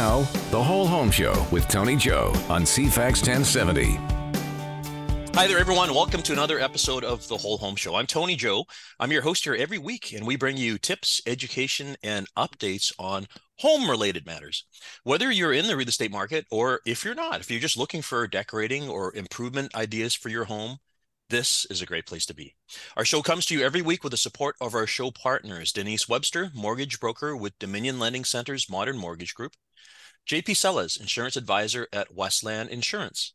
Now, The Whole Home Show with Tony Joe on CFAX 1070. Hi there, everyone. Welcome to another episode of The Whole Home Show. I'm Tony Joe. I'm your host here every week, and we bring you tips, education, and updates on home related matters. Whether you're in the real estate market or if you're not, if you're just looking for decorating or improvement ideas for your home, this is a great place to be. Our show comes to you every week with the support of our show partners Denise Webster, mortgage broker with Dominion Lending Center's Modern Mortgage Group, JP Sellers, insurance advisor at Westland Insurance,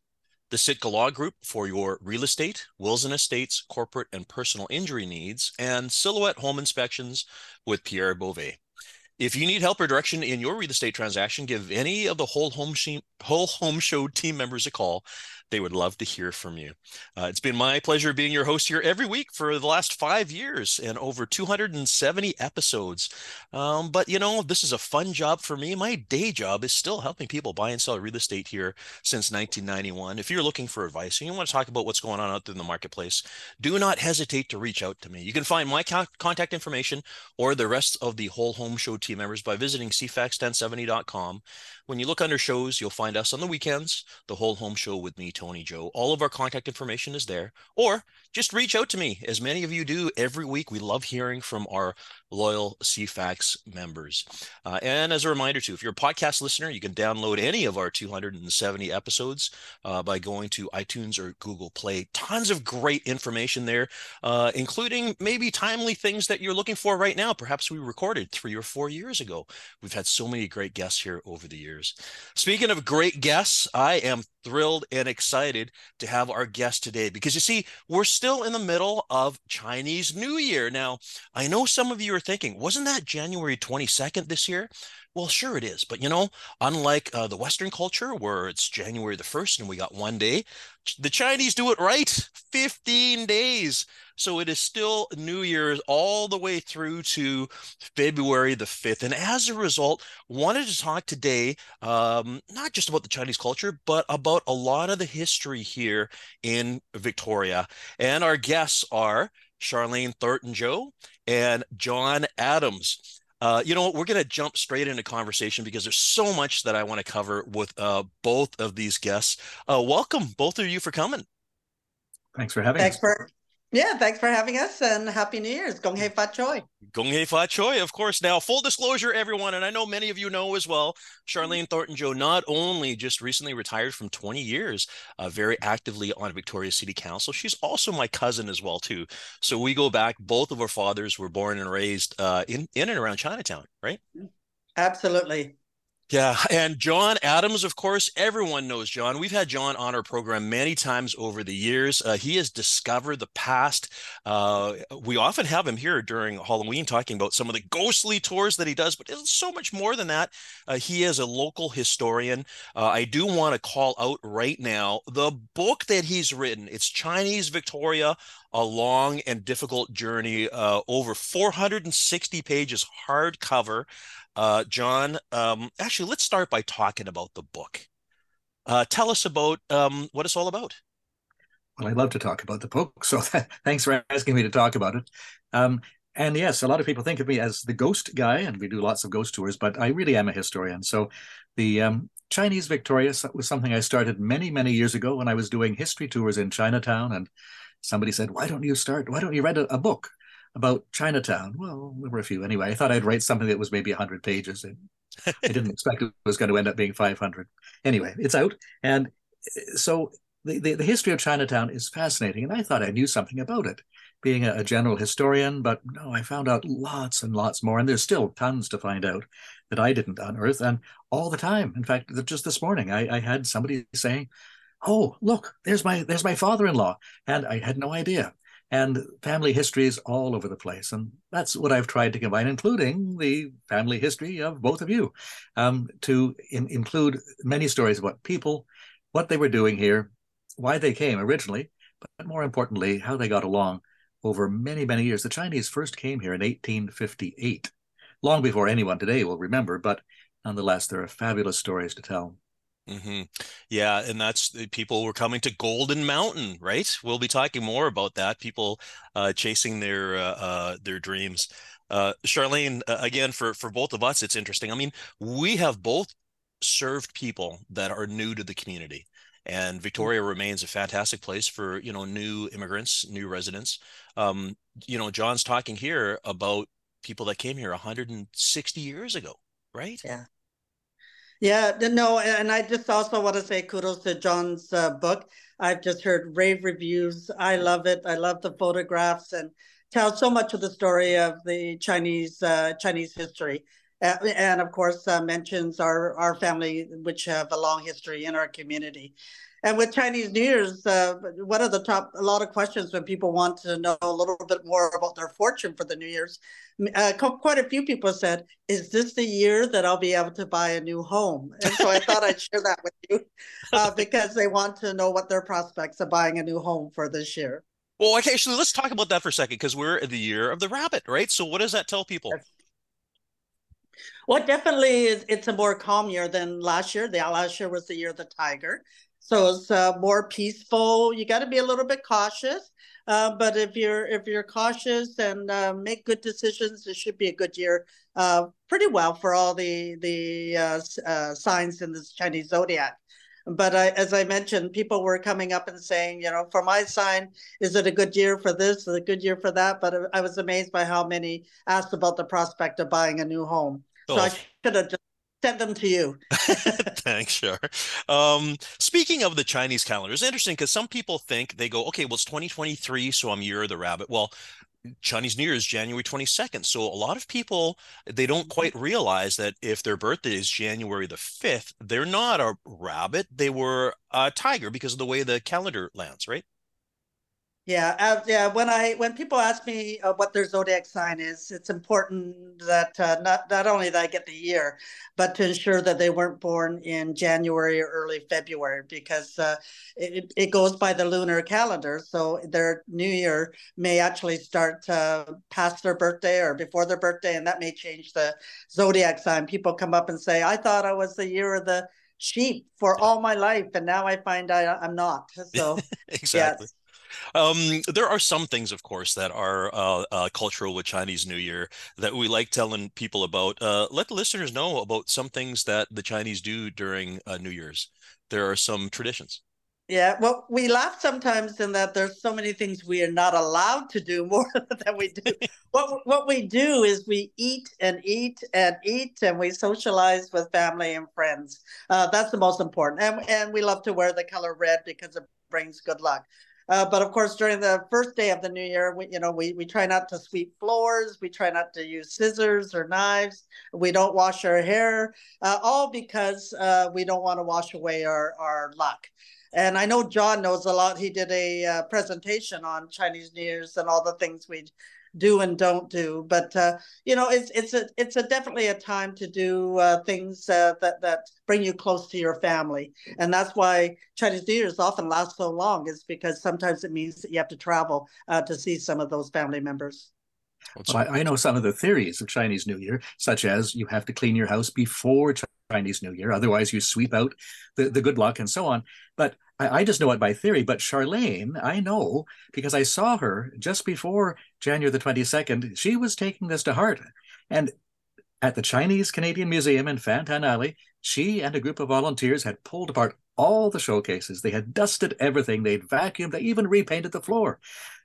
the Sitka Law Group for your real estate, wills and estates, corporate and personal injury needs, and Silhouette Home Inspections with Pierre Beauvais. If you need help or direction in your real estate transaction, give any of the whole home, whole home show team members a call. They would love to hear from you. Uh, it's been my pleasure being your host here every week for the last five years and over 270 episodes. Um, but you know, this is a fun job for me. My day job is still helping people buy and sell real estate here since 1991. If you're looking for advice and you want to talk about what's going on out there in the marketplace, do not hesitate to reach out to me. You can find my contact information or the rest of the whole home show team members by visiting cfax1070.com. When you look under shows, you'll find us on the weekends, the whole home show with me, Tony Joe. All of our contact information is there. Or just reach out to me, as many of you do every week. We love hearing from our loyal CFAX members. Uh, and as a reminder, too, if you're a podcast listener, you can download any of our 270 episodes uh, by going to iTunes or Google Play. Tons of great information there, uh, including maybe timely things that you're looking for right now. Perhaps we recorded three or four years ago. We've had so many great guests here over the years. Speaking of great guests, I am thrilled and excited to have our guest today because you see, we're still in the middle of Chinese New Year. Now, I know some of you thinking, wasn't that January 22nd this year? Well, sure it is. But you know, unlike uh, the Western culture where it's January the 1st and we got one day, the Chinese do it right 15 days. So it is still New Year's all the way through to February the 5th. And as a result, wanted to talk today um, not just about the Chinese culture, but about a lot of the history here in Victoria. And our guests are Charlayne Thornton Joe and John Adams. Uh, you know, we're going to jump straight into conversation because there's so much that I want to cover with uh, both of these guests. Uh, welcome, both of you, for coming. Thanks for having me. Thanks us. for yeah, thanks for having us and happy New Year's. Gong Hei Fat Choi. Gong Hei Fat Choi, of course. Now, full disclosure, everyone, and I know many of you know as well, Charlayne Thornton Joe not only just recently retired from 20 years, uh, very actively on Victoria City Council, she's also my cousin as well, too. So we go back, both of our fathers were born and raised uh, in, in and around Chinatown, right? Absolutely. Yeah, and John Adams, of course, everyone knows John. We've had John on our program many times over the years. Uh, he has discovered the past. Uh, we often have him here during Halloween talking about some of the ghostly tours that he does, but it's so much more than that. Uh, he is a local historian. Uh, I do want to call out right now the book that he's written. It's Chinese Victoria, a long and difficult journey, uh, over 460 pages hardcover. Uh, John, um, actually, let's start by talking about the book. Uh, tell us about um, what it's all about. Well, I love to talk about the book, so thanks for asking me to talk about it. Um, and yes, a lot of people think of me as the ghost guy, and we do lots of ghost tours, but I really am a historian. So the um, Chinese Victoria was something I started many, many years ago when I was doing history tours in Chinatown. And somebody said, Why don't you start? Why don't you write a, a book? About Chinatown. Well, there were a few anyway. I thought I'd write something that was maybe 100 pages. And I didn't expect it was going to end up being 500. Anyway, it's out. And uh, so the, the, the, history of Chinatown is fascinating. And I thought I knew something about it, being a, a, general historian. But no, I found out lots and lots more. And there's still tons to find out that I didn't unearth. And all the time. In fact, just this morning, I, I had somebody saying, Oh, look, there's my there's my father-in-law. And I had no idea and family histories all over the place. And that's what I've tried to combine, including the family history of both of you, um, to in, include many stories about people, what they were doing here, why they came originally, but more importantly, how they got along over many, many years. The Chinese first came here in 1858, long before anyone today will remember, but nonetheless, there are fabulous stories to tell. Mm-hmm. Yeah, and that's people were coming to Golden Mountain, right? We'll be talking more about that. People uh, chasing their uh, uh, their dreams. Uh, Charlayne, again, for for both of us, it's interesting. I mean, we have both served people that are new to the community and Victoria remains a fantastic place for you know new immigrants, new residents. Um, you know, John's talking here about people that came here 160 years ago, right? Yeah. Yeah, no, and I just also want to say kudos to John's uh, book. I've just heard rave reviews. I love it. I love the photographs and tells so much of the story of the Chinese uh, Chinese history, uh, and of course uh, mentions our our family, which have a long history in our community. And with Chinese New Year's, uh, one of the top, a lot of questions when people want to know a little bit more about their fortune for the New Year's, uh, quite a few people said, "Is this the year that I'll be able to buy a new home?" And so I thought I'd share that with you uh, because they want to know what their prospects of buying a new home for this year. Well, okay, actually, let's talk about that for a second because we're in the year of the rabbit, right? So, what does that tell people? Yes. Well, definitely, is, it's a more calm year than last year. The last year was the year of the tiger. So it's uh, more peaceful. You got to be a little bit cautious, uh, but if you're if you're cautious and uh, make good decisions, it should be a good year. Uh, pretty well for all the the uh, uh, signs in this Chinese zodiac. But I, as I mentioned, people were coming up and saying, you know, for my sign, is it a good year for this? Is it a good year for that? But I was amazed by how many asked about the prospect of buying a new home. So. I should have just sent them to you. Thanks, sure. Um, speaking of the Chinese calendar, it's interesting because some people think they go, okay, well, it's 2023, so I'm year of the rabbit. Well, Chinese New Year is January 22nd. So a lot of people they don't quite realize that if their birthday is January the 5th, they're not a rabbit, they were a tiger because of the way the calendar lands, right? Yeah, uh, yeah. When I when people ask me uh, what their zodiac sign is, it's important that uh, not not only that I get the year, but to ensure that they weren't born in January or early February because uh, it it goes by the lunar calendar. So their new year may actually start uh, past their birthday or before their birthday, and that may change the zodiac sign. People come up and say, "I thought I was the year of the." sheep for all my life and now i find I, i'm not so exactly yes. Um, there are some things, of course, that are uh, uh, cultural with Chinese New Year that we like telling people about. Uh, let the listeners know about some things that the Chinese do during uh, New Year's. There are some traditions. Yeah, well, we laugh sometimes in that there's so many things we are not allowed to do more than we do. what what we do is we eat and eat and eat, and we socialize with family and friends. Uh, that's the most important, and and we love to wear the color red because it brings good luck. Uh, but of course, during the first day of the new year, we, you know, we, we try not to sweep floors. We try not to use scissors or knives. We don't wash our hair, uh, all because uh, we don't want to wash away our, our luck. And I know John knows a lot. He did a uh, presentation on Chinese New Year's and all the things we do and don't do. But uh, you know, it's it's a it's a definitely a time to do uh, things uh, that that bring you close to your family, and that's why Chinese New Year's often lasts so long. Is because sometimes it means that you have to travel uh, to see some of those family members. Well, I, I, know some of the theories of Chinese New Year, such as you have to clean your house before Chinese New Year, otherwise you sweep out the, the good luck and so on. But I, I just know it by theory, but Charlayne, I know because I saw her just before January the 22nd. She was taking this to heart. And at the Chinese Canadian Museum in Fantan Alley, she and a group of volunteers had pulled apart all the showcases. They had dusted everything. They'd vacuumed. They even repainted the floor.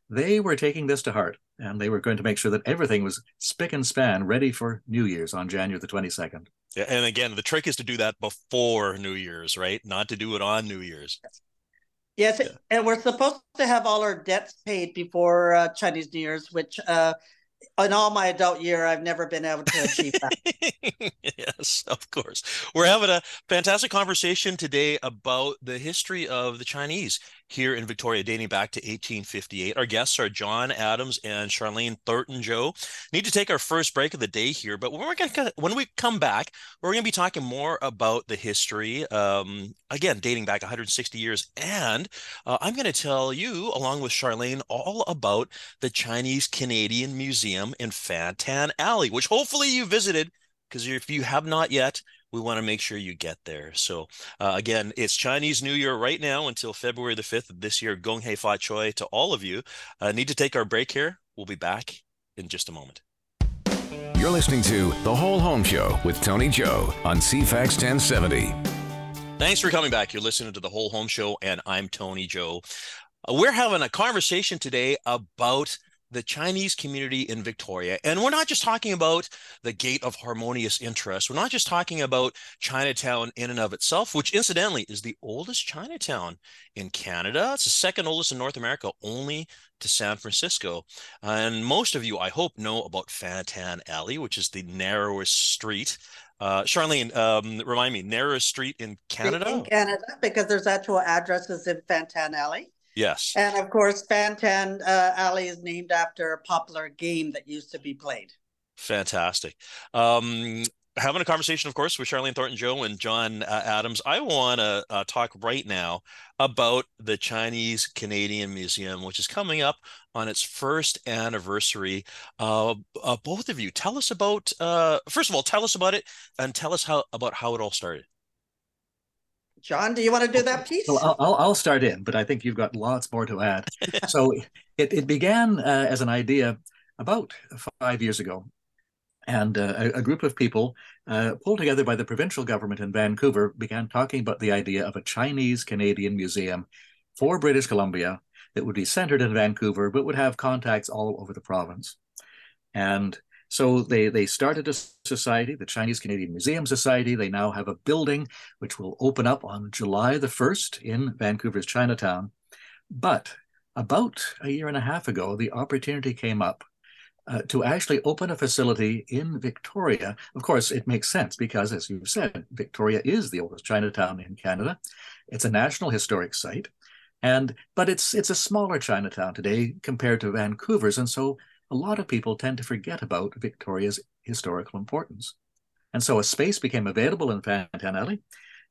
They were taking this to heart, and they were going to make sure that everything was spick and span, ready for New Year's on January the 22nd. Yeah, and again, the trick is to do that before New Year's, right? Not to do it on New Year's. Yes, yeah. and we're supposed to have all our debts paid before uh, Chinese New Year's, which uh, in all my adult year, I've never been able to achieve that. yes, of course. We're having a fantastic conversation today about the history of the Chinese here in Victoria, dating back to 1858. Our guests are John Adams and Charlayne Thornton Joe. Need to take our first break of the day here, but when we're gonna when we come back, we're gonna be talking more about the history. Um, again, dating back 160 years, and uh, I'm gonna tell you, along with Charlayne, all about the Chinese Canadian Museum in Fantan Alley, which hopefully you visited. Because if you have not yet, we want to make sure you get there. So uh, again, it's Chinese New Year right now until February the 5th of this year. Gong Hei Fa Choi to all of you. Uh, need to take our break here. We'll be back in just a moment. You're listening to The Whole Home Show with Tony Joe on CFAX 1070. Thanks for coming back. You're listening to The Whole Home Show, and I'm Tony Joe. Uh, we're having a conversation today about the Chinese community in Victoria. And we're not just talking about the gate of harmonious interest. We're not just talking about Chinatown in and of itself, which incidentally is the oldest Chinatown in Canada. It's the second oldest in North America, only to San Francisco. And most of you, I hope, know about Fantan Alley, which is the narrowest street uh, Charlayne, um, remind me, narrowest street in Canada? In Canada, because there's actual addresses in Fantan Alley. Yes. And of course, Fantan uh, Alley is named after a popular game that used to be played. Fantastic. Um, having a conversation, of course, with Charlayne Thornton Joe and John uh, Adams. I want to uh, talk right now about the Chinese Canadian Museum, which is coming up on its first anniversary. Uh, uh both of you, tell us about. Uh, first of all, tell us about it, and tell us how about how it all started. John, do you want to do that piece? Well, I'll, I'll start in, but I think you've got lots more to add. so it, it began uh, as an idea about five years ago. And uh, a, a, group of people uh, pulled together by the provincial government in Vancouver began talking about the idea of a Chinese Canadian museum for British Columbia that would be centered in Vancouver, but would have contacts all over the province. And so they, they started a society, the Chinese Canadian Museum Society. They now have a building which will open up on July the 1st in Vancouver's Chinatown. But about a year and a half ago, the opportunity came up uh, to actually open a facility in Victoria. Of course, it makes sense because, as you've said, Victoria is the oldest Chinatown in Canada. It's a national historic site, and but it's it's a smaller Chinatown today compared to Vancouver's, and so a lot of people tend to forget about Victoria's historical importance. And so a space became available in Fantan Alley,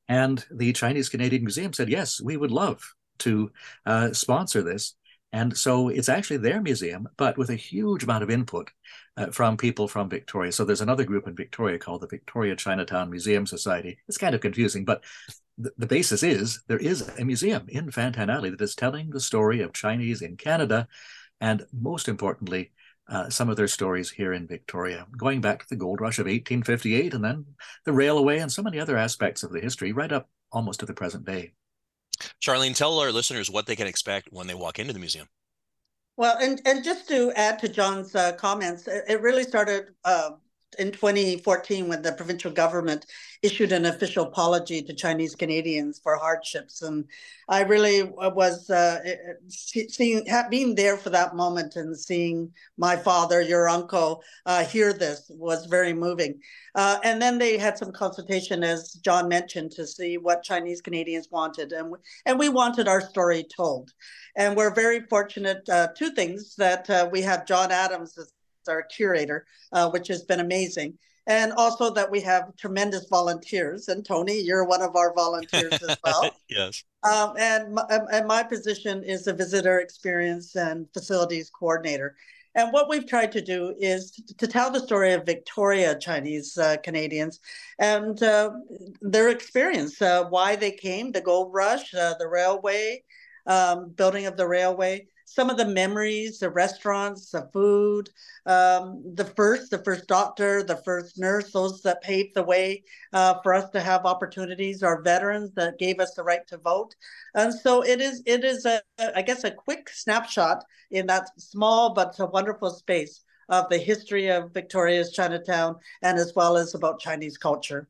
and the Chinese Canadian Museum said, yes, we would love to uh, sponsor this. And so it's actually their museum, but with a huge amount of input uh, from people from Victoria. So there's another group in Victoria called the Victoria Chinatown Museum Society. It's kind of confusing, but th- the basis is there is a museum in Fantan Alley that is telling the story of Chinese in Canada, and most importantly, uh, some of their stories here in Victoria, going back to the gold rush of 1858 and then the railway and so many other aspects of the history, right up almost to the present day. Charlayne, tell our listeners what they can expect when they walk into the museum. Well, and, and just to add to John's uh, comments, it really started uh, in 2014 when the provincial government issued an official apology to Chinese Canadians for hardships. And I really was uh, seeing, being there for that moment and seeing my father, your uncle, uh, hear this was very moving. Uh, and then they had some consultation, as John mentioned, to see what Chinese Canadians wanted. And and we wanted our story told. And we're very fortunate, uh, two things, that uh, we have John Adams as our curator, uh, which has been amazing. And also that we have tremendous volunteers. And Tony, you're one of our volunteers as well. yes. Um, and, my, and my position is a visitor experience and facilities coordinator. And what we've tried to do is to tell the story of Victoria Chinese uh, Canadians and uh, their experience, uh, why they came, the gold rush, uh, the railway, um, building of the railway, some of the memories, the restaurants, the food, um, the first, the first doctor, the first nurse, those that paved the way uh, for us to have opportunities, our veterans that gave us the right to vote. And so it is, it is a, I guess, a quick snapshot in that small but a wonderful space of the history of Victoria's Chinatown and as well as about Chinese culture.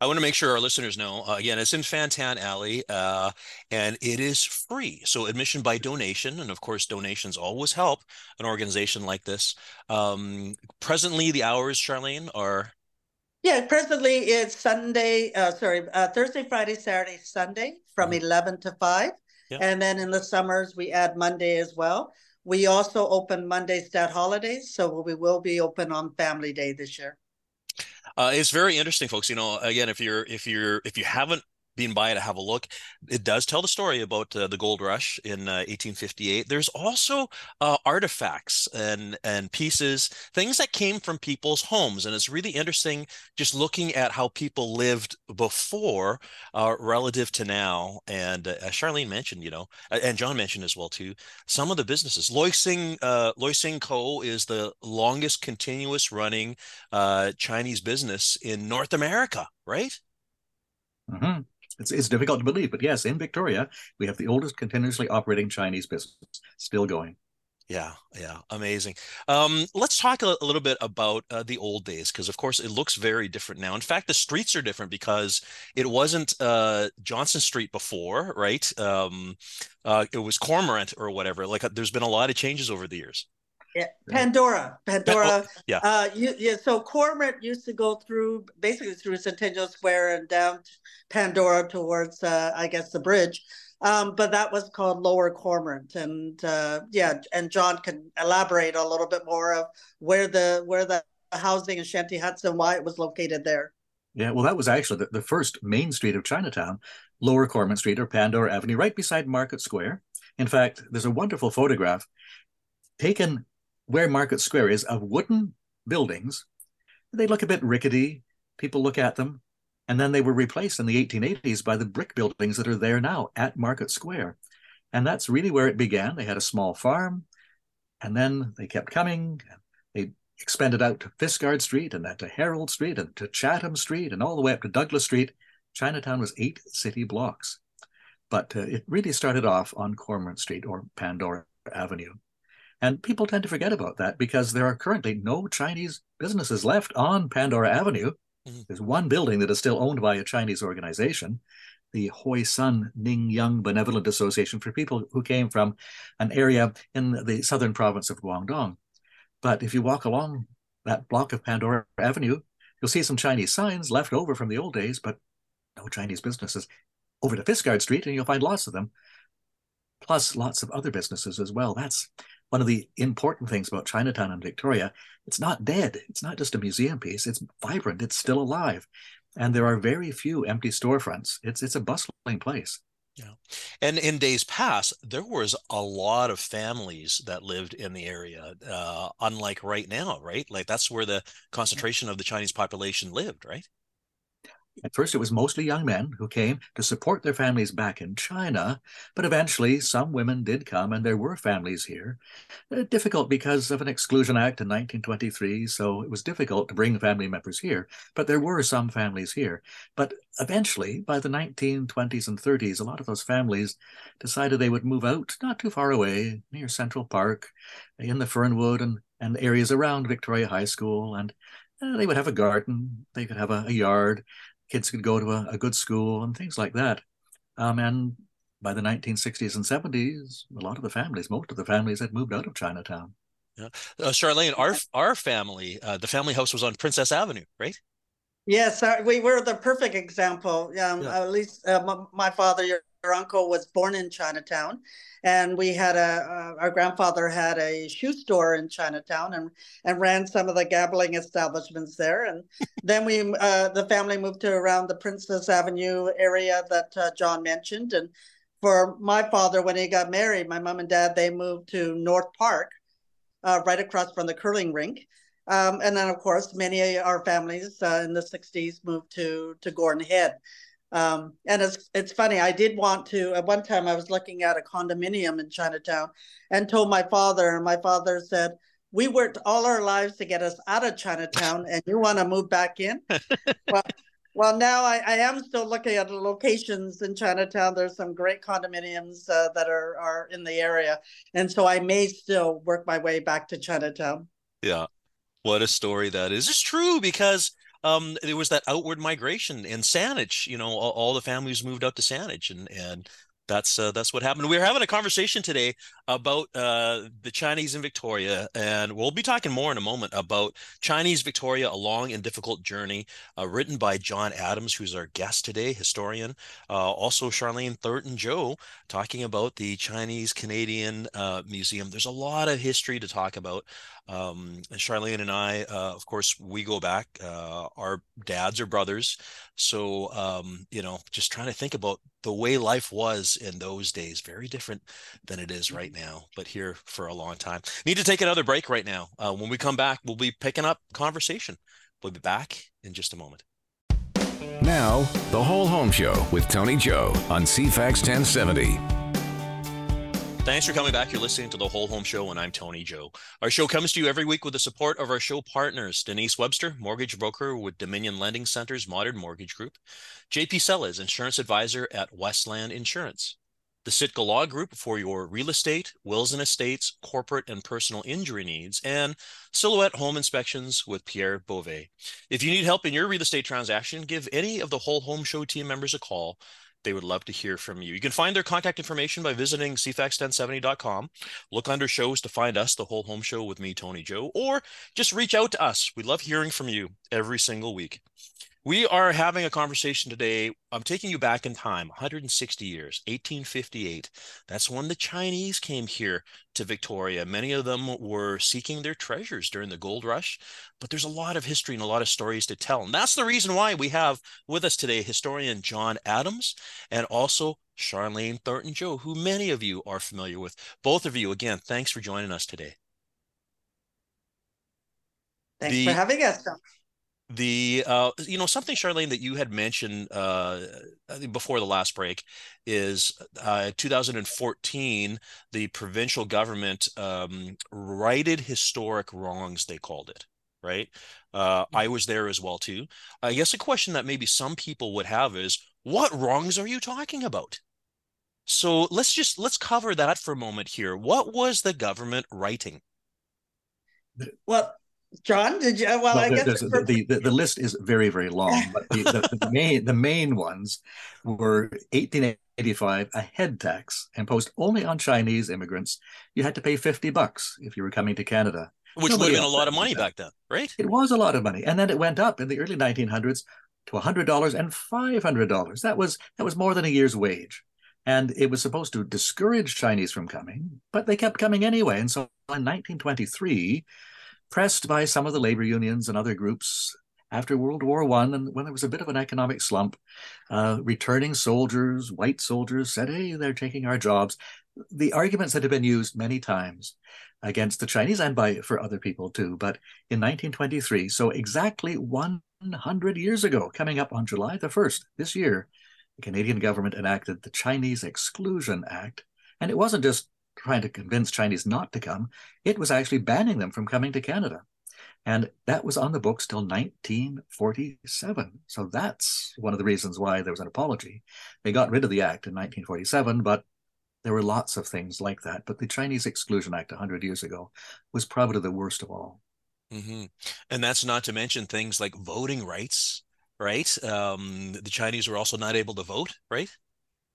I want to make sure our listeners know. Uh, again, it's in Fantan Alley, uh, and it is free. So admission by donation, and of course, donations always help an organization like this. Um, presently, the hours, Charlayne, are. Yeah, presently it's Sunday. Uh, sorry, uh, Thursday, Friday, Saturday, Sunday from mm-hmm. eleven to five, yeah. and then in the summers we add Monday as well. We also open Mondays, stat holidays, so we will be open on Family Day this year. Uh, it's very interesting, folks. You know, again, if you're if you're if you haven't been by to have a look. It does tell the story about uh, the gold rush in uh, 1858. There's also uh, artifacts and and pieces, things that came from people's homes, and it's really interesting just looking at how people lived before uh, relative to now. And uh, Charlayne mentioned, you know, and John mentioned as well too, some of the businesses. Loy Sing uh, Loy Sing Co is the longest continuous running Chinese business in North America, right? Mm-hmm. It's, it's difficult to believe, but yes, in Victoria, we have the oldest continuously operating Chinese business still going. Yeah, yeah, amazing. Um, let's talk a, a, little bit about uh, the old days because, of course, it looks very different now. In fact, the streets are different because it wasn't uh, Johnson Street before, right? Um, uh, it was Cormorant or whatever. Like, uh, there's been a lot of changes over the years. Yeah, Pandora, Pandora. Oh, yeah. Uh, you, yeah. So Cormorant used to go through basically through Centennial Square and down Pandora towards, uh, I guess, the bridge. Um, but that was called Lower Cormorant, and uh, yeah, and John can elaborate a little bit more of where the where the housing and shanty huts and why it was located there. Yeah, well, that was actually the, the first main street of Chinatown, Lower Cormorant Street or Pandora Avenue, right beside Market Square. In fact, there's a wonderful photograph taken where Market Square is of wooden buildings. They look a bit rickety. People look at them. And then they were replaced in the 1880s by the brick buildings that are there now at Market Square. And that's really where it began. They had a small farm, and then they kept coming. They expanded out to Fisgard Street and then to Herald Street and to Chatham Street and all the way up to Douglas Street. Chinatown was eight city blocks. But uh, it really started off on Cormorant Street or Pandora Avenue. And people tend to forget about that because there are currently no Chinese businesses left on Pandora Avenue. Mm-hmm. There's one building that is still owned by a Chinese organization, the Hoi Sun Ning Young Benevolent Association for people who came from an area in the southern province of Guangdong. But if you walk along that block of Pandora Avenue, you'll see some Chinese signs left over from the old days, but no Chinese businesses. Over to Fisgard Street, and you'll find lots of them, plus lots of other businesses as well. That's one of the important things about Chinatown and Victoria, it's not dead. It's not just a museum piece. It's vibrant. It's still alive. And there are very few empty storefronts. It's it's a bustling place. Yeah. And in days past, there was a lot of families that lived in the area, uh, unlike right now, right? Like that's where the concentration of the Chinese population lived, right? At first, it was mostly young men who came to support their families back in China, but eventually some women did come and there were families here. Uh, difficult because of an Exclusion Act in 1923, so it was difficult to bring family members here, but there were some families here. But eventually, by the 1920s and 30s, a lot of those families decided they would move out not too far away, near Central Park, in the Fernwood and, and areas around Victoria High School, and uh, they would have a garden, they could have a, a yard, kids could go to a, a good school and things like that. Um, and by the 1960s and 70s, a lot of the families, most of the families had moved out of Chinatown. Yeah. Uh, Charlayne, our our family, uh, the family house was on Princess Avenue, right? Yes, uh, we were the perfect example. Um, yeah. At least uh, my, my, father, your, your, uncle, was born in Chinatown, and we had a uh, our grandfather had a shoe store in Chinatown and and ran some of the gambling establishments there. And then we uh, the family moved to around the Princess Avenue area that uh, John mentioned. And for my father, when he got married, my mom and dad they moved to North Park, uh, right across from the curling rink. Um, and then, of course, many of our families uh, in the 60s moved to, to Gordon Head. Um, and it's it's funny. I did want to. At one time, I was looking at a condominium in Chinatown, and told my father. And my father said, "We worked all our lives to get us out of Chinatown, and you want to move back in?" well, well, now I, I, am still looking at the locations in Chinatown. There's some great condominiums uh, that are are in the area, and so I may still work my way back to Chinatown. Yeah, what a story that is. It's true because um, there was that outward migration in Saanich. You know, all, all, the families moved out to Saanich, and and that's uh, that's what happened. We're having a conversation today about uh, the Chinese in Victoria, and we'll be talking more in a moment about Chinese Victoria: A Long and Difficult Journey, uh, written by John Adams, who's our guest today, historian. Uh, also, Charlayne Thornton Joe talking about the Chinese Canadian uh, Museum. There's a lot of history to talk about. Um, and Charlayne and I, uh, of course, we go back. Uh, our dads are brothers, so um, you know, just trying to think about the way life was in those days very different than it is right mm-hmm. now but here for a long time. Need to take another break right now. Uh, when we come back we'll be picking up conversation. We'll be back in just a moment. Now the whole home show with tony joe on cfax 1070 Thanks for coming back. You're listening to the Whole Home Show, and I'm Tony Joe. Our show comes to you every week with the support of our show partners Denise Webster, mortgage broker with Dominion Lending Center's Modern Mortgage Group, JP Sellers, insurance advisor at Westland Insurance, the Sitka Law Group for your real estate, wills and estates, corporate and personal injury needs, and Silhouette Home Inspections with Pierre Beauvais. If you need help in your real estate transaction, give any of the Whole Home Show team members a call they would love to hear from you. You can find their contact information by visiting cfax1070.com. Look under shows to find us, the whole home show with me, Tony Joe, or just reach out to us. We love hearing from you every single week. We are having a conversation today. I'm taking you back in time 160 years, 1858. That's when the Chinese came here to Victoria. Many of them were seeking their treasures during the gold rush, but there's a lot of history and a lot of stories to tell. And that's the reason why we have with us today historian John Adams and also Charlayne Thornton Joe, who many of you are familiar with. Both of you, again, thanks for joining us today. Thanks the, for having us. The uh, you know something charlayne that you had mentioned uh, before the last break is uh, 2014 the provincial government um, righted historic wrongs they called it right? Uh, i was there as well too. I guess a question that maybe some people would have is what wrongs are you talking about? So let's just let's cover that for a moment here. What was the government writing? Well John, did you? Uh, well, well I guess for... the, the, the list is very very long, but the, the, the, main the main ones were 1885 a head tax imposed only on Chinese immigrants. You had to pay 50 bucks if you were coming to Canada, which Nobody would have been a lot of money back then, right? It was a lot of money, and then it went up in the early 1900s to $100 and $500. That was that was more than a year's wage. And it was supposed to discourage Chinese from coming, but they kept coming anyway. And so in 1923, pressed by some of the labor unions and other groups after World War One, and when there was a bit of an economic slump, uh, returning soldiers, white soldiers, said, "Hey, they're taking our jobs." The arguments that have been used many times against the Chinese and by for other people too. But in 1923, so exactly 100 years ago, coming up on July the 1st this year, the Canadian government enacted the Chinese Exclusion Act, and it wasn't just trying to convince Chinese not to come, it was actually banning them from coming to Canada. And that was on the books till 1947. So that's one of the reasons why there was an apology. They got rid of the act in 1947, but there were lots of things like that. But the Chinese Exclusion Act 100 years ago was probably the worst of all. Mm-hmm. And that's not to mention things like voting rights, right? Um, the Chinese were also not able to vote, right?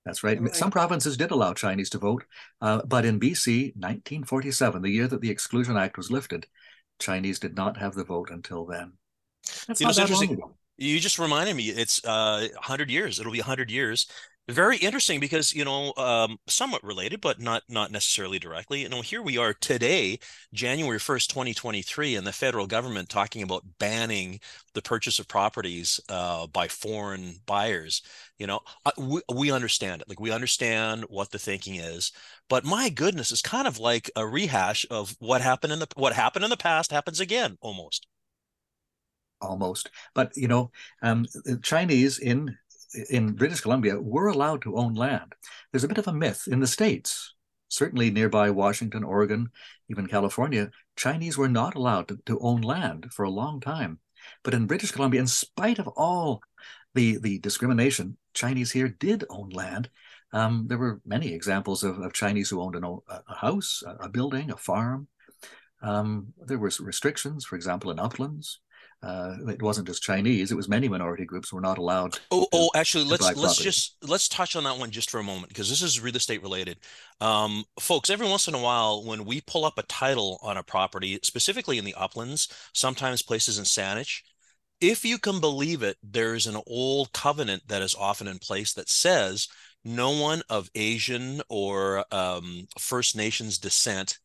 That's right. right. Some provinces did allow Chinese to vote, uh, but in BC, 1947, the year that the Exclusion Act was lifted, Chinese did not have the vote until then. That's you know, interesting. You just reminded me. It's uh, 100 years. It'll be 100 years very interesting because you know um, somewhat related but not not necessarily directly. You know here we are today january 1st 2023 and the federal government talking about banning the purchase of properties uh, by foreign buyers. You know we, we understand it. Like we understand what the thinking is. But my goodness it's kind of like a rehash of what happened in the what happened in the past happens again almost. Almost. But you know um, the chinese in in British Columbia were allowed to own land. There's a bit of a myth in the States, certainly nearby Washington, Oregon, even California, Chinese were not allowed to, to own land for a long time. But in British Columbia, in spite of all the, the discrimination, Chinese here did own land. Um, there were many examples of, of Chinese who owned an, a house, a, building, a farm. Um, there were restrictions, for example, in uplands. Uh, it wasn't just Chinese; it was many minority groups were not allowed. Oh, oh, actually, let's let's property. just let's touch on that one just for a moment because this is real estate related. Um, folks, every once in a while, when we pull up a title on a property, specifically in the uplands, sometimes places in Saanich, if you can believe it, there's an old covenant that is often in place that says no one of Asian or um, First Nations descent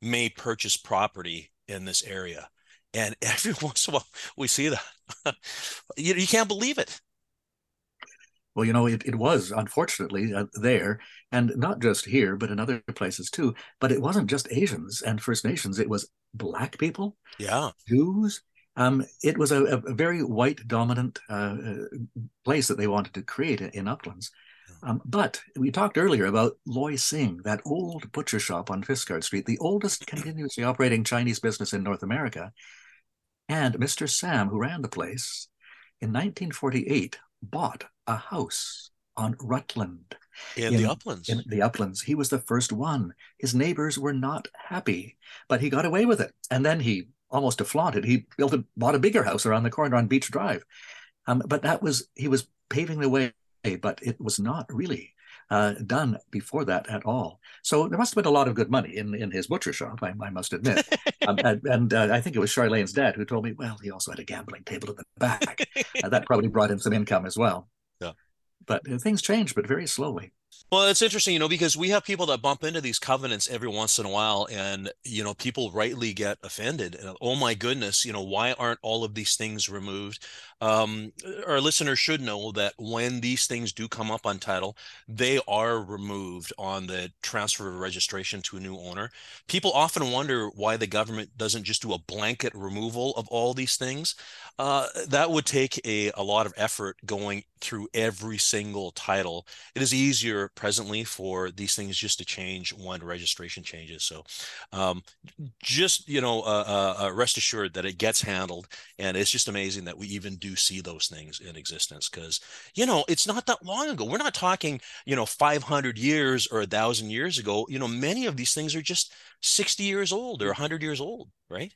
may purchase property in this area. And every once in a while, we see that. you, you can't believe it. Well, you know, it, it was unfortunately uh, there, and not just here, but in other places too. But it wasn't just Asians and First Nations, it was Black people, yeah, Jews. Um, it was a, a very white dominant uh, uh place that they wanted to create in Uplands. Um, but we talked earlier about Loy Sing, that old butcher shop on Fisgard Street, the oldest continuously operating Chinese business in North America. And Mr. Sam, who ran the place, in 1948 bought a house on Rutland. In, in, the uplands. In the uplands. He was the first one. His neighbors were not happy, but he got away with it. And then he almost to flaunt it, he built a bought a bigger house around the corner on Beach Drive. Um, but that was he was paving the way, but it was not really uh, done before that at all. So there must have been a lot of good money in, in his butcher shop, I, I must admit. um, and, and uh, I think it was Charlayne's dad who told me, well, he also had a gambling table at the back. uh, that probably brought him some income as well. Yeah. But uh, things changed, but very slowly. Well, it's interesting, you know, because we have people that bump into these covenants every once in a while, and you know, people rightly get offended. oh my goodness, you know, why aren't all of these things removed? Um, our listeners should know that when these things do come up on title, they are removed on the transfer of registration to a new owner. People often wonder why the government doesn't just do a blanket removal of all these things. Uh, that would take a, a lot of effort going through every single title. It is easier presently for these things just to change when registration changes. So um, just, you know, uh, uh, uh rest assured that it gets handled. And it's just amazing that we even do see those things in existence because you know it's not that long ago we're not talking you know 500 years or a thousand years ago you know many of these things are just 60 years old or 100 years old right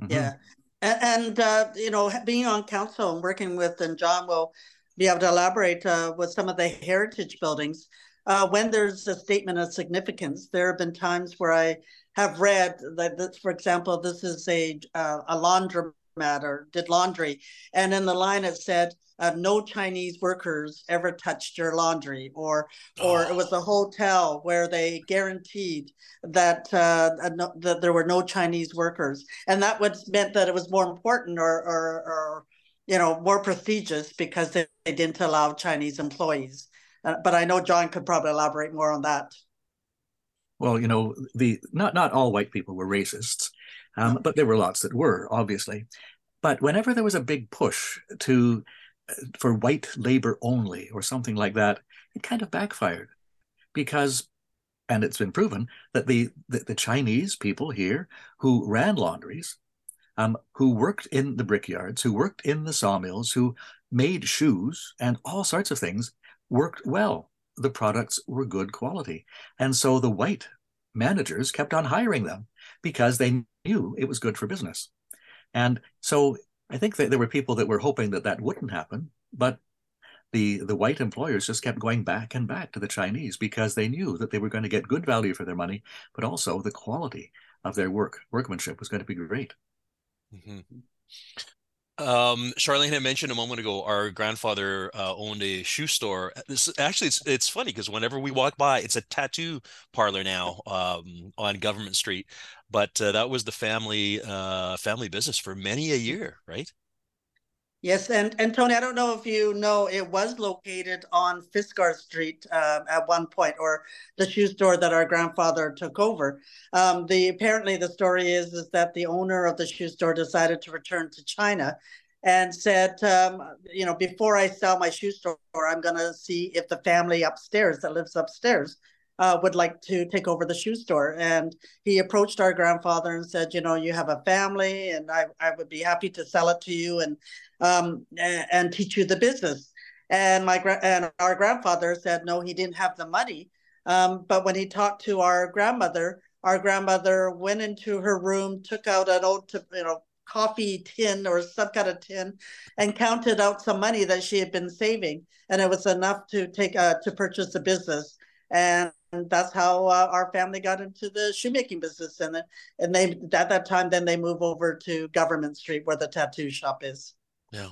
mm-hmm. yeah and, and uh, you know being on council and working with and john will be able to elaborate uh, with some of the heritage buildings uh, when there's a statement of significance there have been times where i have read that for example this is a uh, a laundromat or did laundry. And in the line it said, uh, no Chinese workers ever touched your laundry, or or oh. it was a hotel where they guaranteed that uh, no, that there were no Chinese workers, and that would meant that it was more important or or, or you know more prestigious because they, they didn't allow Chinese employees. Uh, but I know John could probably elaborate more on that. Well, you know, the not not all white people were racists. Um, but there were lots that were, obviously. But whenever there was a big push to uh, for white labor only or something like that, it kind of backfired because, and it's been proven that the the, the Chinese people here who ran laundries, um, who worked in the brickyards, who worked in the sawmills, who made shoes and all sorts of things, worked well. The products were good quality, and so the white managers kept on hiring them because they knew it was good for business. And so I think that there were people that were hoping that that wouldn't happen, but the the white employers just kept going back and back to the Chinese because they knew that they were going to get good value for their money, but also the quality of their work workmanship was going to be great. Mm-hmm. Um, Charlene had mentioned a moment ago, our grandfather uh, owned a shoe store. This actually, it's it's funny because whenever we walk by, it's a tattoo parlor now um, on Government Street. But uh, that was the family uh, family business for many a year, right? Yes, and and Tony, I don't know if you know, it was located on Fisgard Street uh, at one point, or the shoe store that our grandfather took over. Um, the apparently the story is is that the owner of the shoe store decided to return to China, and said, um, you know, before I sell my shoe store, I'm going to see if the family upstairs that lives upstairs uh, would like to take over the shoe store. And he approached our grandfather and said, you know, you have a family, and I, I would be happy to sell it to you and um, and, teach you the business. And my gra- and our grandfather said, no, he didn't have the money. Um, but when he talked to our grandmother, our grandmother went into her room, took out an old, you know, coffee tin or some kind of tin and counted out some money that she had been saving and it was enough to take uh, to purchase the business and that's how uh, our family got into the shoemaking business. And and they at that time then they move over to government street where the tattoo shop is. Yeah.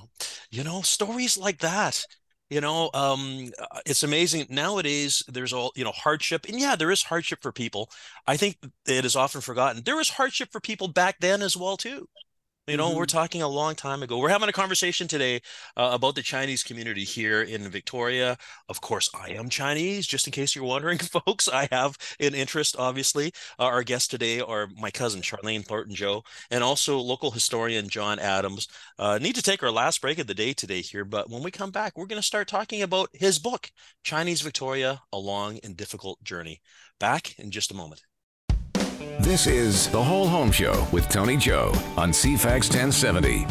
You know stories like that you know um uh, it's amazing. Nowadays there's all you know hardship. And yeah there is hardship for people. I think it is often forgotten. There was hardship for people back then as well too you know, mm-hmm. we're talking a long time ago. We're having a conversation today uh, about the Chinese community here in Victoria. Of course, I am Chinese, just in case you're wondering, folks. I have an interest, obviously. Uh, our guests today are my cousin, Charlayne Thornton Joe, and also local historian John Adams. Uh, need to take our last break of the day today here, but when we come back, we're going to start talking about his book, Chinese Victoria A Long and Difficult Journey. Back in just a moment. This is The Whole Home Show with Tony Joe on CFAX 1070.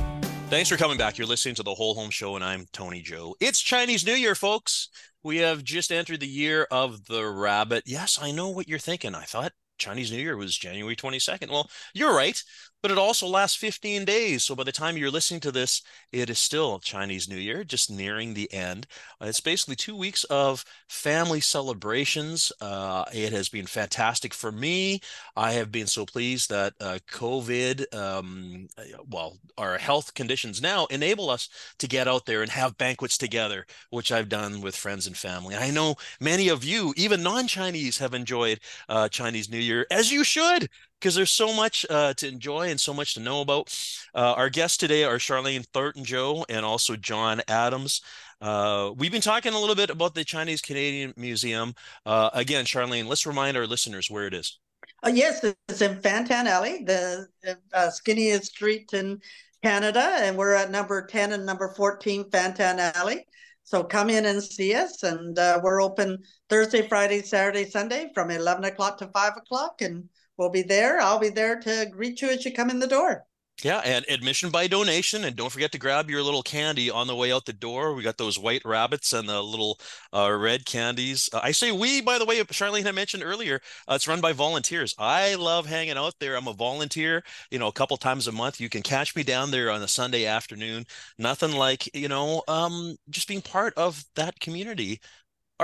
Thanks for coming back. You're listening to The Whole Home Show, and I'm Tony Joe. It's Chinese New Year, folks. We have just entered the year of the rabbit. Yes, I know what you're thinking. I thought Chinese New Year was January 22nd. Well, you're right but it also lasts 15 days. So by the time you're listening to this, it is still Chinese New Year, just nearing the end. Uh, it's basically two weeks of family celebrations. Uh, it has been fantastic for me. I have been so pleased that uh, COVID, um, uh, well, our health conditions now enable us to get out there and have banquets together, which I've done with friends and family. I know many of you, even non Chinese, have enjoyed uh, Chinese New Year, as you should because there's so much uh, to enjoy and so much to know about. Uh, our guests today are Charlayne Thornton Joe and also John Adams. Uh, we've been talking a little bit about the Chinese Canadian Museum. Uh, again, Charlayne, let's remind our listeners where it is. Uh, yes, it's in Fantan Alley, the uh, skinniest street in Canada, and we're at number 10 and number 14 Fantan Alley. So come in and see us, and we're open Thursday, Friday, Saturday, Sunday from 11 o'clock to 5 o'clock, and we'll be there. I'll be there to greet you as you come in the door. Yeah, and admission by donation, and don't forget to grab your little candy on the way out the door. We got those white rabbits and the little uh, red candies. Uh, I say we, by the way, Charlayne had mentioned earlier. Uh, it's run by volunteers. I love hanging out there. I'm a volunteer. You know, a couple times a month, you can catch me down there on a Sunday afternoon. Nothing like you know, um, just being part of that community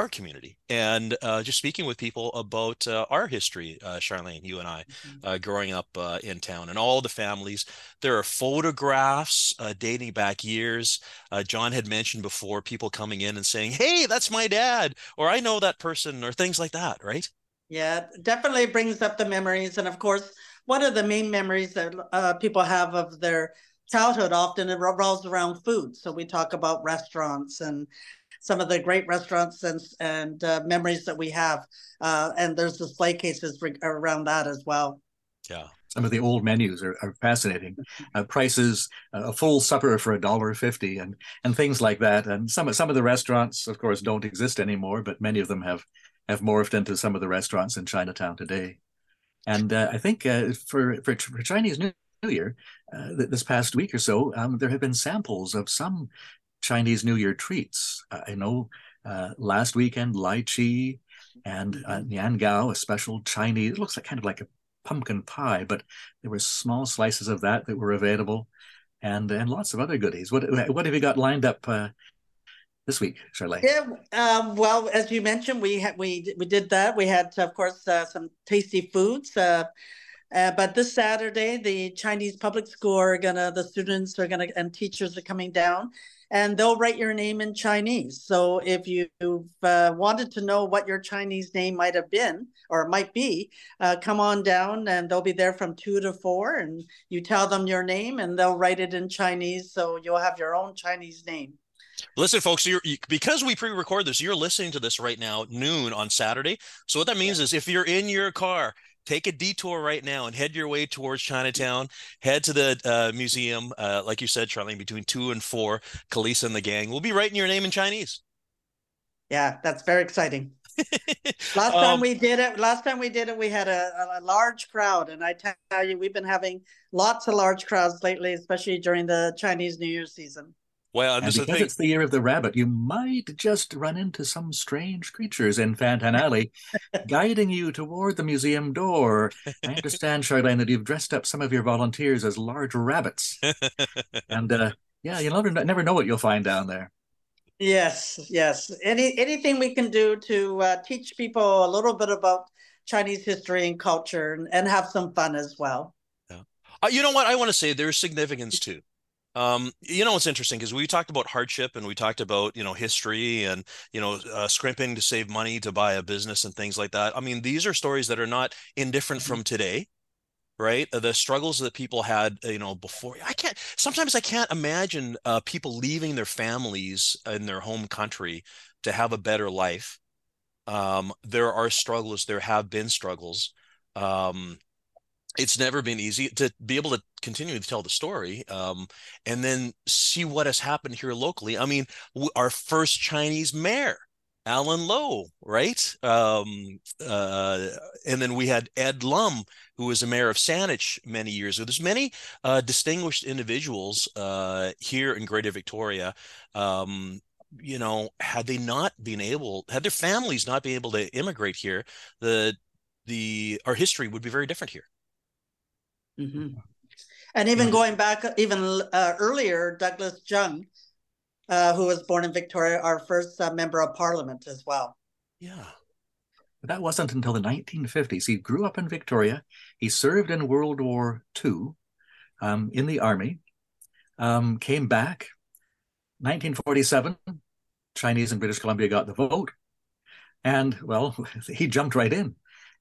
our community and uh, just speaking with people about uh, our history, uh, Charlayne, you and I, mm-hmm. Uh, growing up uh, in town and all the families. There are photographs uh, dating back years. John had mentioned before people coming in and saying, Hey, that's my dad, or I know that person, or things like that, right? Yeah, definitely brings up the memories. And of course, one of the main memories that people have of their childhood often it revolves around food. So we talk about restaurants and some of the great restaurants and and uh, memories that we have. Uh, and there's display cases re- around that as well. Yeah. Some of the old menus are, are fascinating. Uh, prices, uh, a full supper for a dollar fifty, and and things like that. And some some of the restaurants, of course, don't exist anymore, but many of them have have morphed into some of the restaurants in Chinatown today. And uh, I think uh, for, for, for Chinese New Year, uh, this past week or so, um, there have been samples of some Chinese New Year treats. Uh, I know uh, last weekend lychee and uh, mm-hmm. niangao, a special Chinese. It looks like kind of like a pumpkin pie, but there were small slices of that that were available, and and lots of other goodies. What what have you got lined up uh, this week, Charlotte? Yeah, um, well, as you mentioned, we had we we did that. We had, of course, uh, some tasty foods. Uh, uh, but this Saturday, the Chinese public school are gonna, the students are gonna, and teachers are coming down, and they'll write your name in Chinese. So if you've uh, wanted to know what your Chinese name might have been or might be, uh, come on down, and they'll be there from two to four, and you tell them your name, and they'll write it in Chinese, so you'll have your own Chinese name. Listen, folks, you're, you, because we pre-record this, you're listening to this right now noon on Saturday. So what that means yeah. is if you're in your car take a detour right now and head your way towards Chinatown. Head to the uh, museum, uh, like you said, Charlayne, between two and four. Kalisa and the gang will be writing your name in Chinese. Yeah, that's very exciting. last time um, we did it, last time we did it, we had a, a, large crowd, and I tell you, we've been having lots of large crowds lately, especially during the Chinese New Year season. Well, and because it's the year of the rabbit, you might just run into some strange creatures in Fantan Alley, guiding you toward the museum door. I understand, Charlayne, that you've dressed up some of your volunteers as large rabbits, and uh, yeah, you'll never never know what you'll find down there. Yes, yes. Any anything we can do to uh, teach people a little bit about Chinese history and culture, and, and have some fun as well. Yeah. Uh, you know what? I want to say there's significance too. Um, you know, it's interesting because we talked about hardship and we talked about, you know, history and, you know, uh, scrimping to save money to buy a business and things like that. I mean, these are stories that are not indifferent mm-hmm. from today, right? Uh, the struggles that people had, uh, you know, before. I can't, sometimes I can't imagine uh, people leaving their families in their home country to have a better life. Um, there are struggles, there have been struggles. Um, it's never been easy to be able to continue to tell the story um, and then see what has happened here locally. I mean, our first Chinese mayor, Alan Lowe, right? Um, uh, and then we had Ed Lum, who was a mayor of Saanich many years ago. There's many uh, distinguished individuals uh, here in Greater Victoria. Um, you know, had they not been able, had their families not been able to immigrate here, the the our history would be very different here. Mm-hmm. And even going back even uh, earlier, Douglas Jung, uh, who was born in Victoria, our first uh, member of parliament as well. Yeah. That wasn't until the 1950s. He grew up in Victoria. He served in World War II um, in the army, um, came back. 1947, Chinese and British Columbia got the vote. And, well, he jumped right in.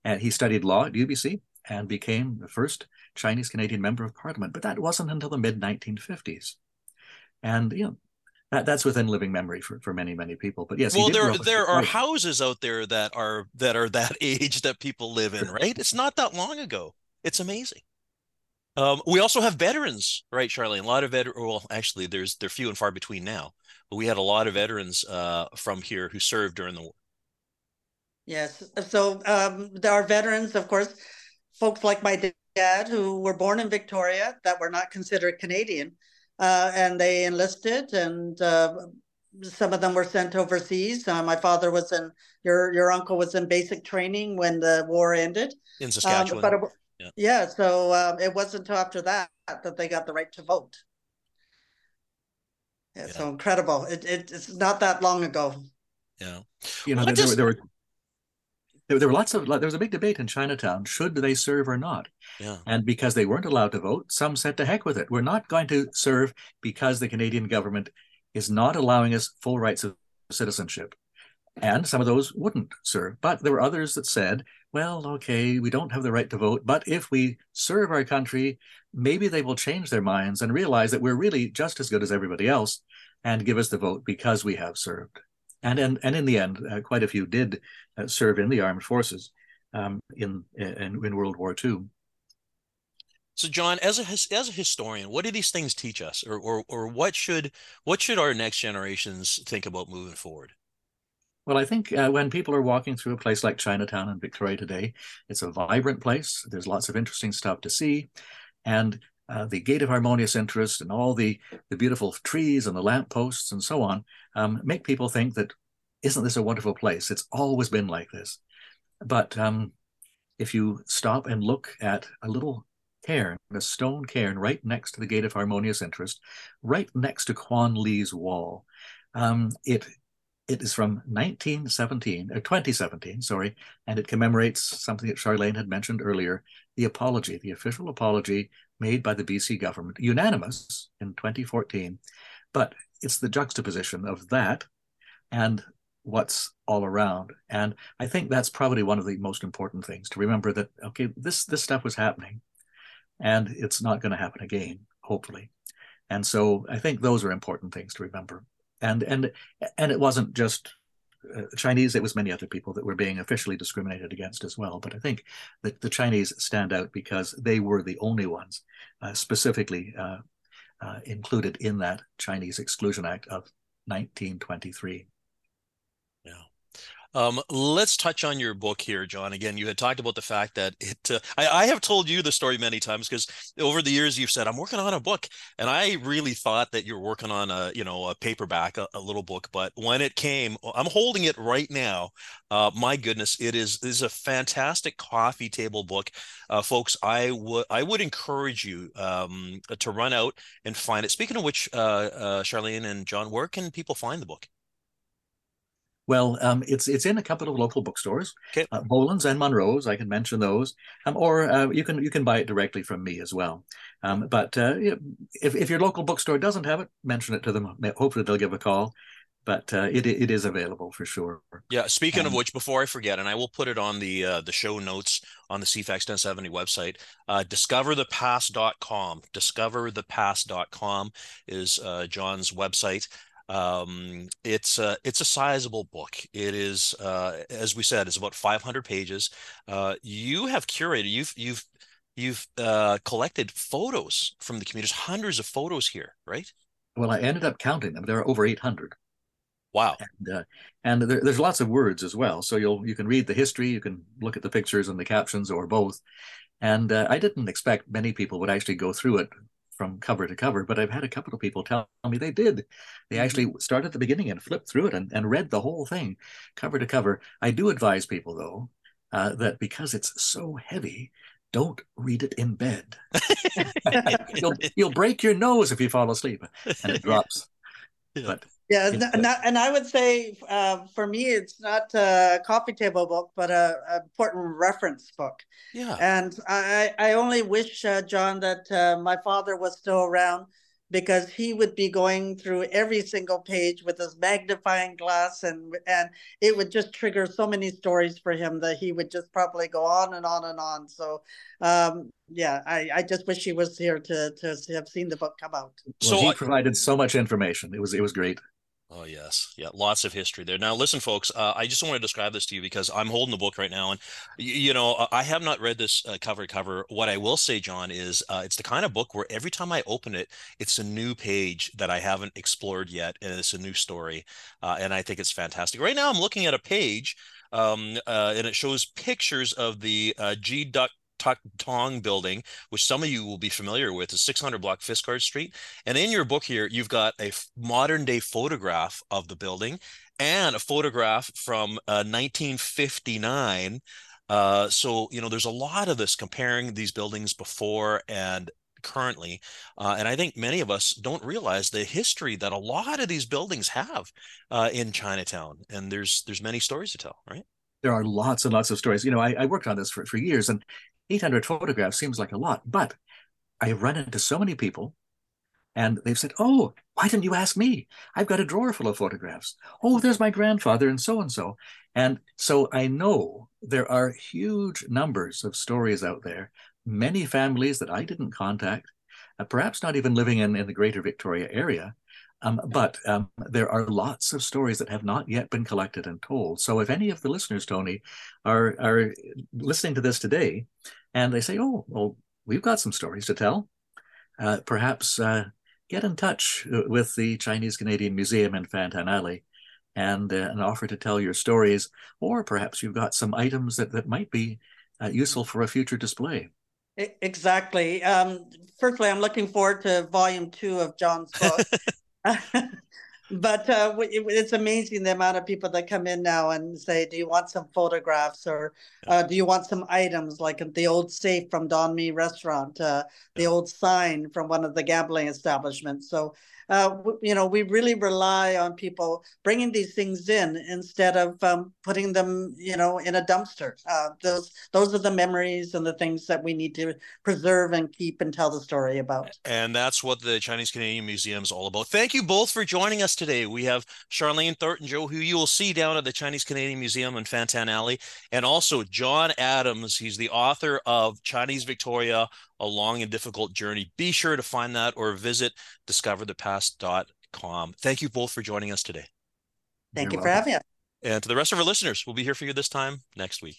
And he studied law at UBC and became the first Chinese Canadian member of parliament. But that wasn't until the mid 1950s. And, you know, that, that's within living memory for, for many many people. But yes, well, there there are houses out there that are that are that age that people live in, right? It's not that long ago. It's amazing. Um, we also have veterans, right, Charlayne? A lot of veterans. Well, actually, there's they're few and far between now. But we had a lot of veterans uh, from here who served during the war. Yes. So um, there are veterans, of course folks like my dad who were born in Victoria that were not considered Canadian, uh, and they enlisted, and uh, some of them were sent overseas. Uh, my father was in your your uncle was in basic training when the war ended in Saskatchewan. Um, but it, yeah. yeah, so um, it wasn't until after that that they got the right to vote. Yeah, yeah. so incredible. It, it, it's not that long ago. Yeah, you know, there, just... there, were there, there were lots of there was a big debate in Chinatown should they serve or not. Yeah. And because they weren't allowed to vote, some said to heck with it. We're not going to serve because the Canadian government is not allowing us full rights of citizenship. And some of those wouldn't serve. But there were others that said, well, okay, we don't have the right to vote, but if we serve our country, maybe they will change their minds and realize that we're really just as good as everybody else and give us the vote because we have served and and, and in the end, uh, quite a few did uh, serve in the armed forces um, in, in, in World War II. So, John, as a as a historian, what do these things teach us, or or or what should what should our next generations think about moving forward? Well, I think uh, when people are walking through a place like Chinatown in Victoria today, it's a vibrant place. There's lots of interesting stuff to see, and uh, the gate of harmonious interest and all the, the beautiful trees and the lampposts and so on um, make people think that isn't this a wonderful place? It's always been like this. But um, if you stop and look at a little cairn, a stone cairn right next to the gate of harmonious interest, right next to Quan Lee's wall, um, it it is from 1917 or uh, 2017, sorry, and it commemorates something that Charlayne had mentioned earlier, the apology, the official apology made by the BC government, unanimous in 2014. But it's the juxtaposition of that and what's all around. And I think that's probably one of the most important things to remember that, okay, this, this stuff was happening and it's not going to happen again, hopefully. And so I think those are important things to remember. And, and, and it wasn't just uh, Chinese, it was many other people that were being officially discriminated against as well. But I think that the Chinese stand out because they were the only ones uh, specifically uh, uh included in that Chinese Exclusion Act of 1923. Um, let's touch on your book here, John. Again, you had talked about the fact that it. Uh, I, I, have told you the story many times because over the years you've said I'm working on a book, and I really thought that you're working on a you know a paperback, a, a little book. But when it came, I'm holding it right now. Uh, my goodness, it is this is a fantastic coffee table book, uh, folks. I would I would encourage you um, to run out and find it. Speaking of which, uh, uh, Charlayne and John, where can people find the book? Well, um, it's it's in a couple of local bookstores, okay. uh, Bolen's and Munro's. I can mention those, um, or uh, you can you can buy it directly from me as well. Um, but uh, if if your local bookstore doesn't have it, mention it to them. Hopefully, they'll give a call. But uh, it it is available for sure. Yeah. Speaking of which, before I forget, and I will put it on the uh, the show notes on the CFAX 1070 website. Uh, discoverthepast.com. Discoverthepast.com is uh, John's website. Um, it's a it's a sizable book. It is, uh, as we said, it's about 500 pages. Uh, you have curated. You've you've you've uh, collected photos from the communities, hundreds of photos here, right? Well, I ended up counting them. There are over 800. Wow. And, uh, and there, there's lots of words as well. So you'll you can read the history, you can look at the pictures and the captions, or both. And uh, I didn't expect many people would actually go through it from cover to cover, but I've had a couple of people tell me they did. They mm-hmm. actually started at the beginning and flipped through it and, and read the whole thing cover to cover. I do advise people, though, uh, that because it's so heavy, don't read it in bed. you'll, you'll break your nose if you fall asleep and it drops. Yeah. But yeah, and, and I would say uh, for me, it's not a coffee table book, but a, a important reference book. Yeah. And I, I only wish, uh, John, that uh, my father was still around because he would be going through every single page with his magnifying glass and and it would just trigger so many stories for him that he would just probably go on and on and on so um, yeah I, I just wish he was here to to have seen the book come out well, so he provided so much information it was it was great Oh yes, yeah, lots of history there. Now, listen, folks, uh, I just want to describe this to you because I'm holding the book right now, and you, you know, I have not read this uh, cover to cover. What I will say, John, is uh, it's the kind of book where every time I open it, it's a new page that I haven't explored yet, and it's a new story, uh, and I think it's fantastic. Right now, I'm looking at a page, um, uh, and it shows pictures of the uh, Gee Tuck Tong building, which some of you will be familiar with, is 600 block Fisgard Street. And in your book here, you've got a modern day photograph of the building and a photograph from uh, 1959. Uh, so, you know, there's a lot of this comparing these buildings before and currently. Uh, and I think many of us don't realize the history that a lot of these buildings have uh, in Chinatown. And there's there's many stories to tell, right? There are lots and lots of stories. You know, I, I worked on this for, for years, and 800 photographs seems like a lot, but I run into so many people and they've said, Oh, why didn't you ask me? I've got a drawer full of photographs. Oh, there's my grandfather and so and so. And so I know there are huge numbers of stories out there, many families that I didn't contact, uh, perhaps not even living in, in the greater Victoria area. Um, but um, there are lots of stories that have not yet been collected and told. So if any of the listeners, Tony, are are listening to this today and they say, "Oh, well, we've got some stories to tell," uh, perhaps uh, get in touch uh, with the Chinese Canadian Museum in Fantan Alley and, uh, and offer to tell your stories, or perhaps you've got some items that, that might be uh, useful for a future display. Exactly. Um, firstly, I'm looking forward to volume two of John's book. but uh, it's amazing the amount of people that come in now and say, "Do you want some photographs or uh, do you want some items? Like the old safe from Don Mee Restaurant, uh, the old sign from one of the gambling establishments?" So uh, you know, we really rely on people bringing these things in instead of um, putting them, you know, in a dumpster. Uh, those those are the memories and the things that we need to preserve and keep and tell the story about. And that's what the Chinese Canadian Museum is all about. Thank you both for joining us today. We have Charlayne Thornton Joe, who you will see down at the Chinese Canadian Museum in Fantan Alley, and also John Adams. He's the author of Chinese Victoria a long and difficult journey. Be sure to find that or visit discoverthepast.com. Thank you both for joining us today. Thank You're you for having us. And to the rest of our listeners, we'll be here for you this time next week.